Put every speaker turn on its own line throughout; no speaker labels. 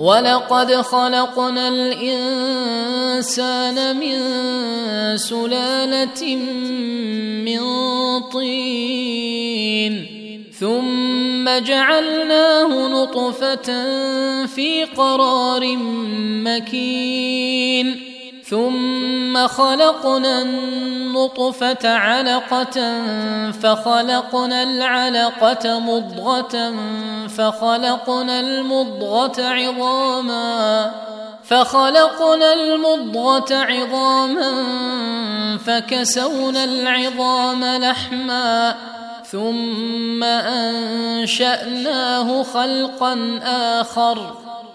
ولقد خلقنا الإنسان من سلالة من طين ثم جعلناه نطفة في قرار مكين ثم خلقنا النطفة علقة فخلقنا العلقة مضغة فخلقنا المضغة عظاما فخلقنا المضغة عظاما فكسونا العظام لحما ثم أنشأناه خلقا آخر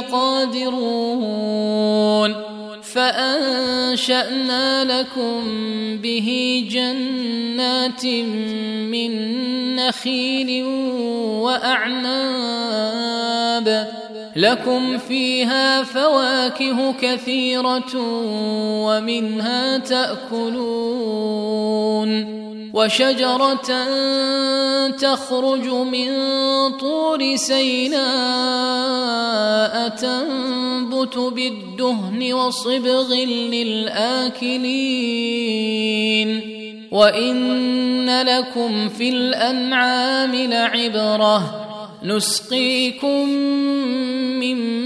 به لقادرون فأنشأنا لكم به جنات من نخيل وأعناب. لكم فيها فواكه كثيرة ومنها تأكلون. وشجرة تخرج من طور سيناء تنبت بالدهن وصبغ للآكلين. وإن لكم في الأنعام لعبرة نسقيكم مما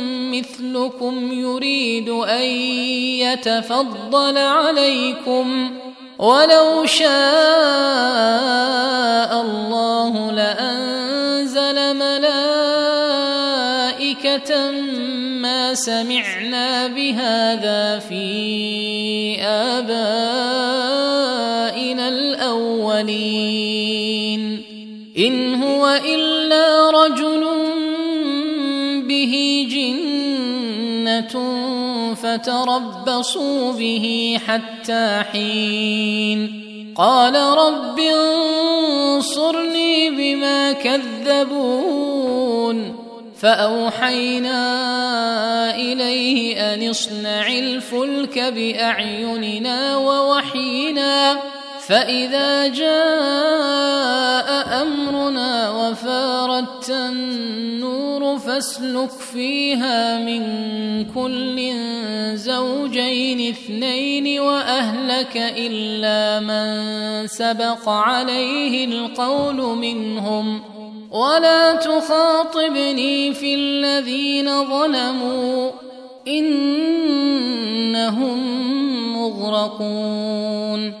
مثلكم يريد أن يتفضل عليكم ولو شاء الله لأنزل ملائكة ما سمعنا بهذا في آبائنا الأولين إن هو إلا رجل به فتربصوا به حتى حين قال رب انصرني بما كذبون فاوحينا اليه ان اصنع الفلك باعيننا ووحينا فإذا جاء أمرنا وفارت النور فاسلك فيها من كل زوجين اثنين وأهلك إلا من سبق عليه القول منهم. ولا تخاطبني في الذين ظلموا إنهم مغرقون.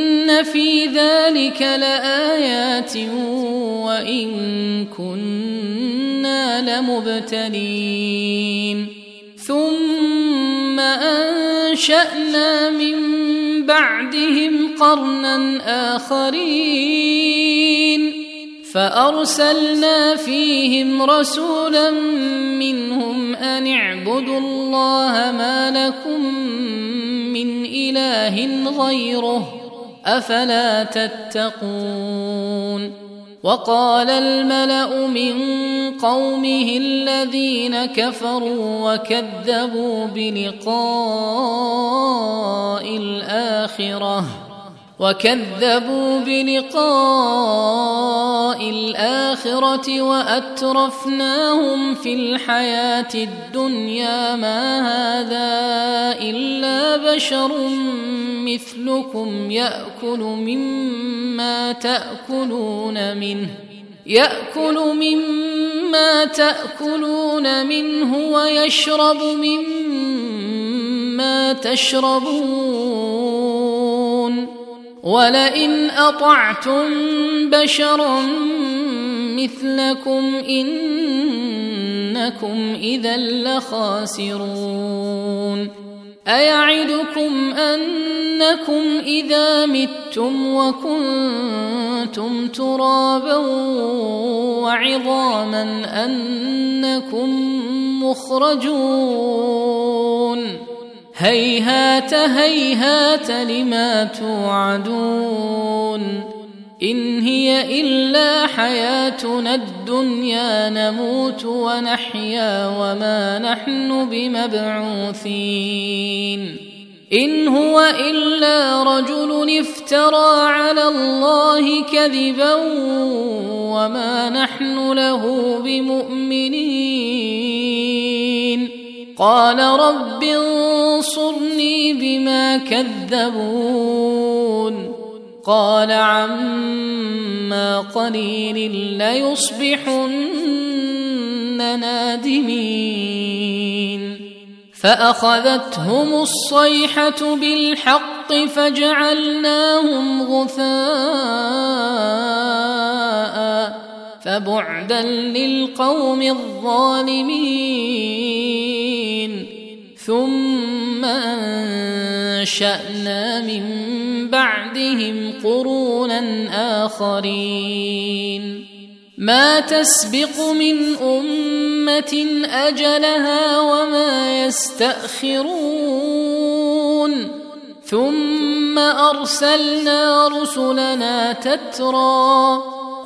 في ذلك لايات وان كنا لمبتلين ثم انشانا من بعدهم قرنا اخرين فارسلنا فيهم رسولا منهم ان اعبدوا الله ما لكم من اله غيره أفلا تتقون وقال الملأ من قومه الذين كفروا وكذبوا بلقاء الآخرة وكذبوا بلقاء الآخرة وأترفناهم في الحياة الدنيا ما هذا إلا بشر مثلكم يأكل مما تأكلون منه يأكل مما تأكلون منه ويشرب مما تشربون ولئن أطعتم بشرا مثلكم إنكم إذا لخاسرون أيعدكم أنكم إذا متم وكنتم ترابا وعظاما أنكم مخرجون هيهات هيهات لما توعدون إن هي إلا حياتنا الدنيا نموت ونحيا وما نحن بمبعوثين إن هو إلا رجل افترى على الله كذبا وما نحن له بمؤمنين قال رب انصرني بما كذبون. قال عما قليل ليصبحن نادمين. فأخذتهم الصيحة بالحق فجعلناهم غثاء. فبعدا للقوم الظالمين. ثم أنشأنا من بعدهم قرونا آخرين. ما تسبق من أمة أجلها وما يستأخرون. ثم أرسلنا رسلنا تترى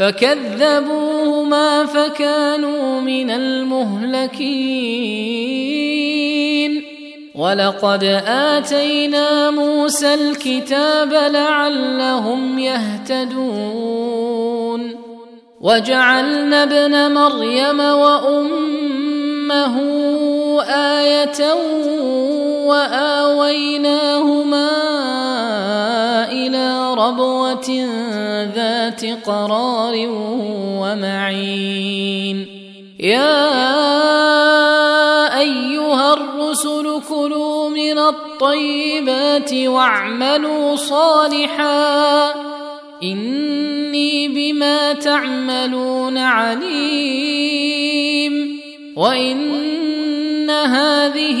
فكذبوهما فكانوا من المهلكين. ولقد آتينا موسى الكتاب لعلهم يهتدون. وجعلنا ابن مريم وأمه آية وآويناهما إلى ربوة قرار ومعين. يا أيها الرسل كلوا من الطيبات واعملوا صالحا. إني بما تعملون عليم. وإن هذه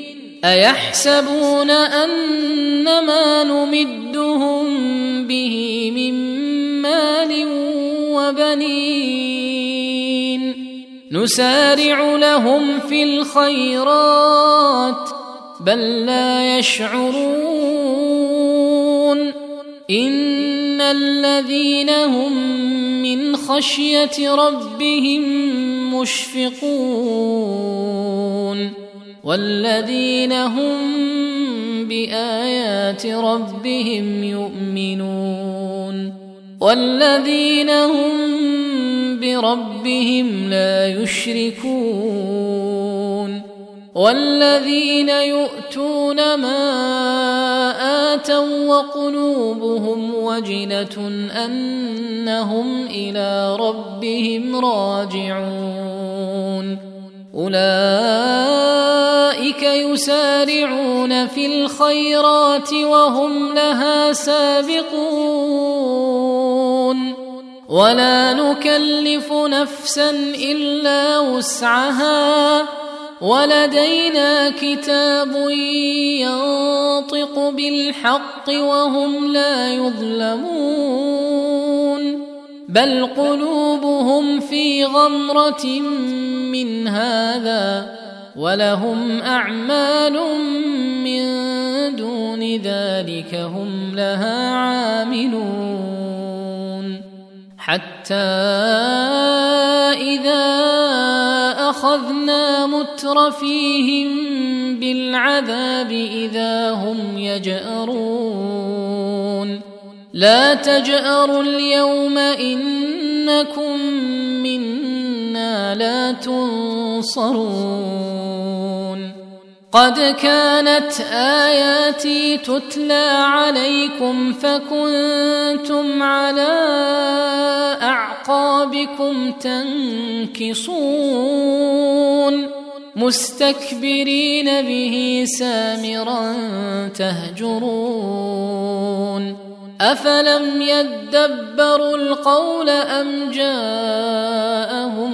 أيحسبون ان ما نمدهم به من مال وبنين نسارع لهم في الخيرات بل لا يشعرون إن الذين هم من خشية ربهم مشفقون والذين هم بآيات ربهم يؤمنون والذين هم بربهم لا يشركون والذين يؤتون ما آتوا وقلوبهم وجله أنهم إلى ربهم راجعون أولئك يسارعون في الخيرات وهم لها سابقون. ولا نكلف نفسا إلا وسعها. ولدينا كتاب ينطق بالحق وهم لا يظلمون. بل قلوبهم في غمرة من هذا. ولهم اعمال من دون ذلك هم لها عاملون حتى اذا اخذنا مترفيهم بالعذاب اذا هم يجارون لا تجاروا اليوم انكم منا لا تنصرون. قد كانت آياتي تتلى عليكم فكنتم على أعقابكم تنكصون. مستكبرين به سامرا تهجرون. أفلم يدبروا القول أم جاءهم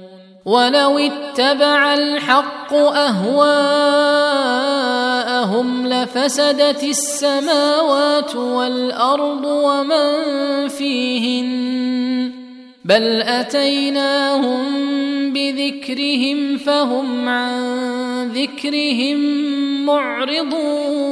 ولو اتبع الحق اهواءهم لفسدت السماوات والارض ومن فيهن بل اتيناهم بذكرهم فهم عن ذكرهم معرضون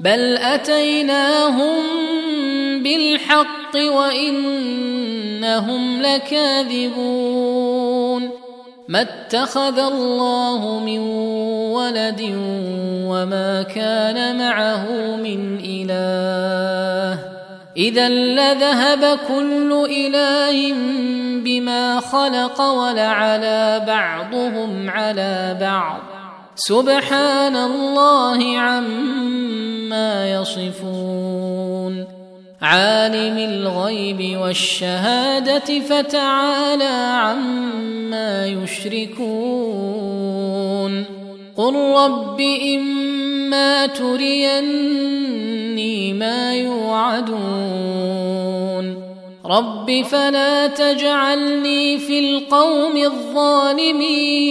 بل اتيناهم بالحق وانهم لكاذبون ما اتخذ الله من ولد وما كان معه من اله اذا لذهب كل اله بما خلق ولعلى بعضهم على بعض سبحان الله عما يصفون. عالم الغيب والشهادة فتعالى عما يشركون. قل رب إما تريني ما يوعدون. رب فلا تجعلني في القوم الظالمين.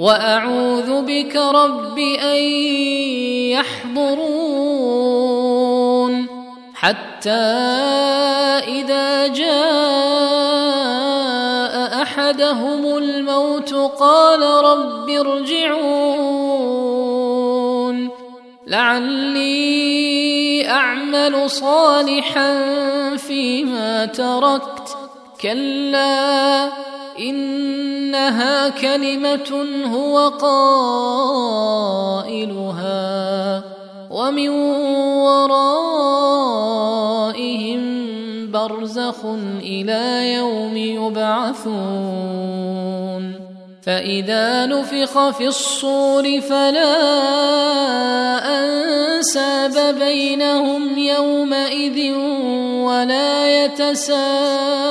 وأعوذ بك رب أن يحضرون حتى إذا جاء أحدهم الموت قال رب ارجعون لعلي أعمل صالحا فيما تركت. كلا إنها كلمة هو قائلها ومن ورائهم برزخ إلى يوم يبعثون فإذا نفخ في الصور فلا أنساب بينهم يومئذ ولا يتساءلون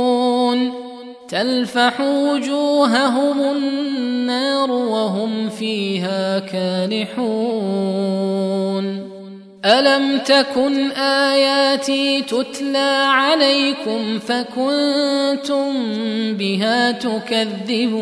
تلفح وجوههم النار وهم فيها كالحون. ألم تكن آياتي تتلى عليكم فكنتم بها تكذبون؟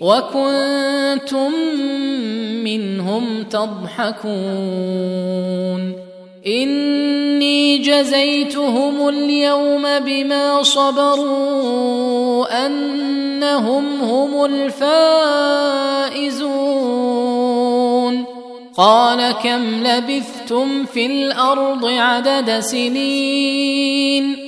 وكنتم منهم تضحكون اني جزيتهم اليوم بما صبروا انهم هم الفائزون قال كم لبثتم في الأرض عدد سنين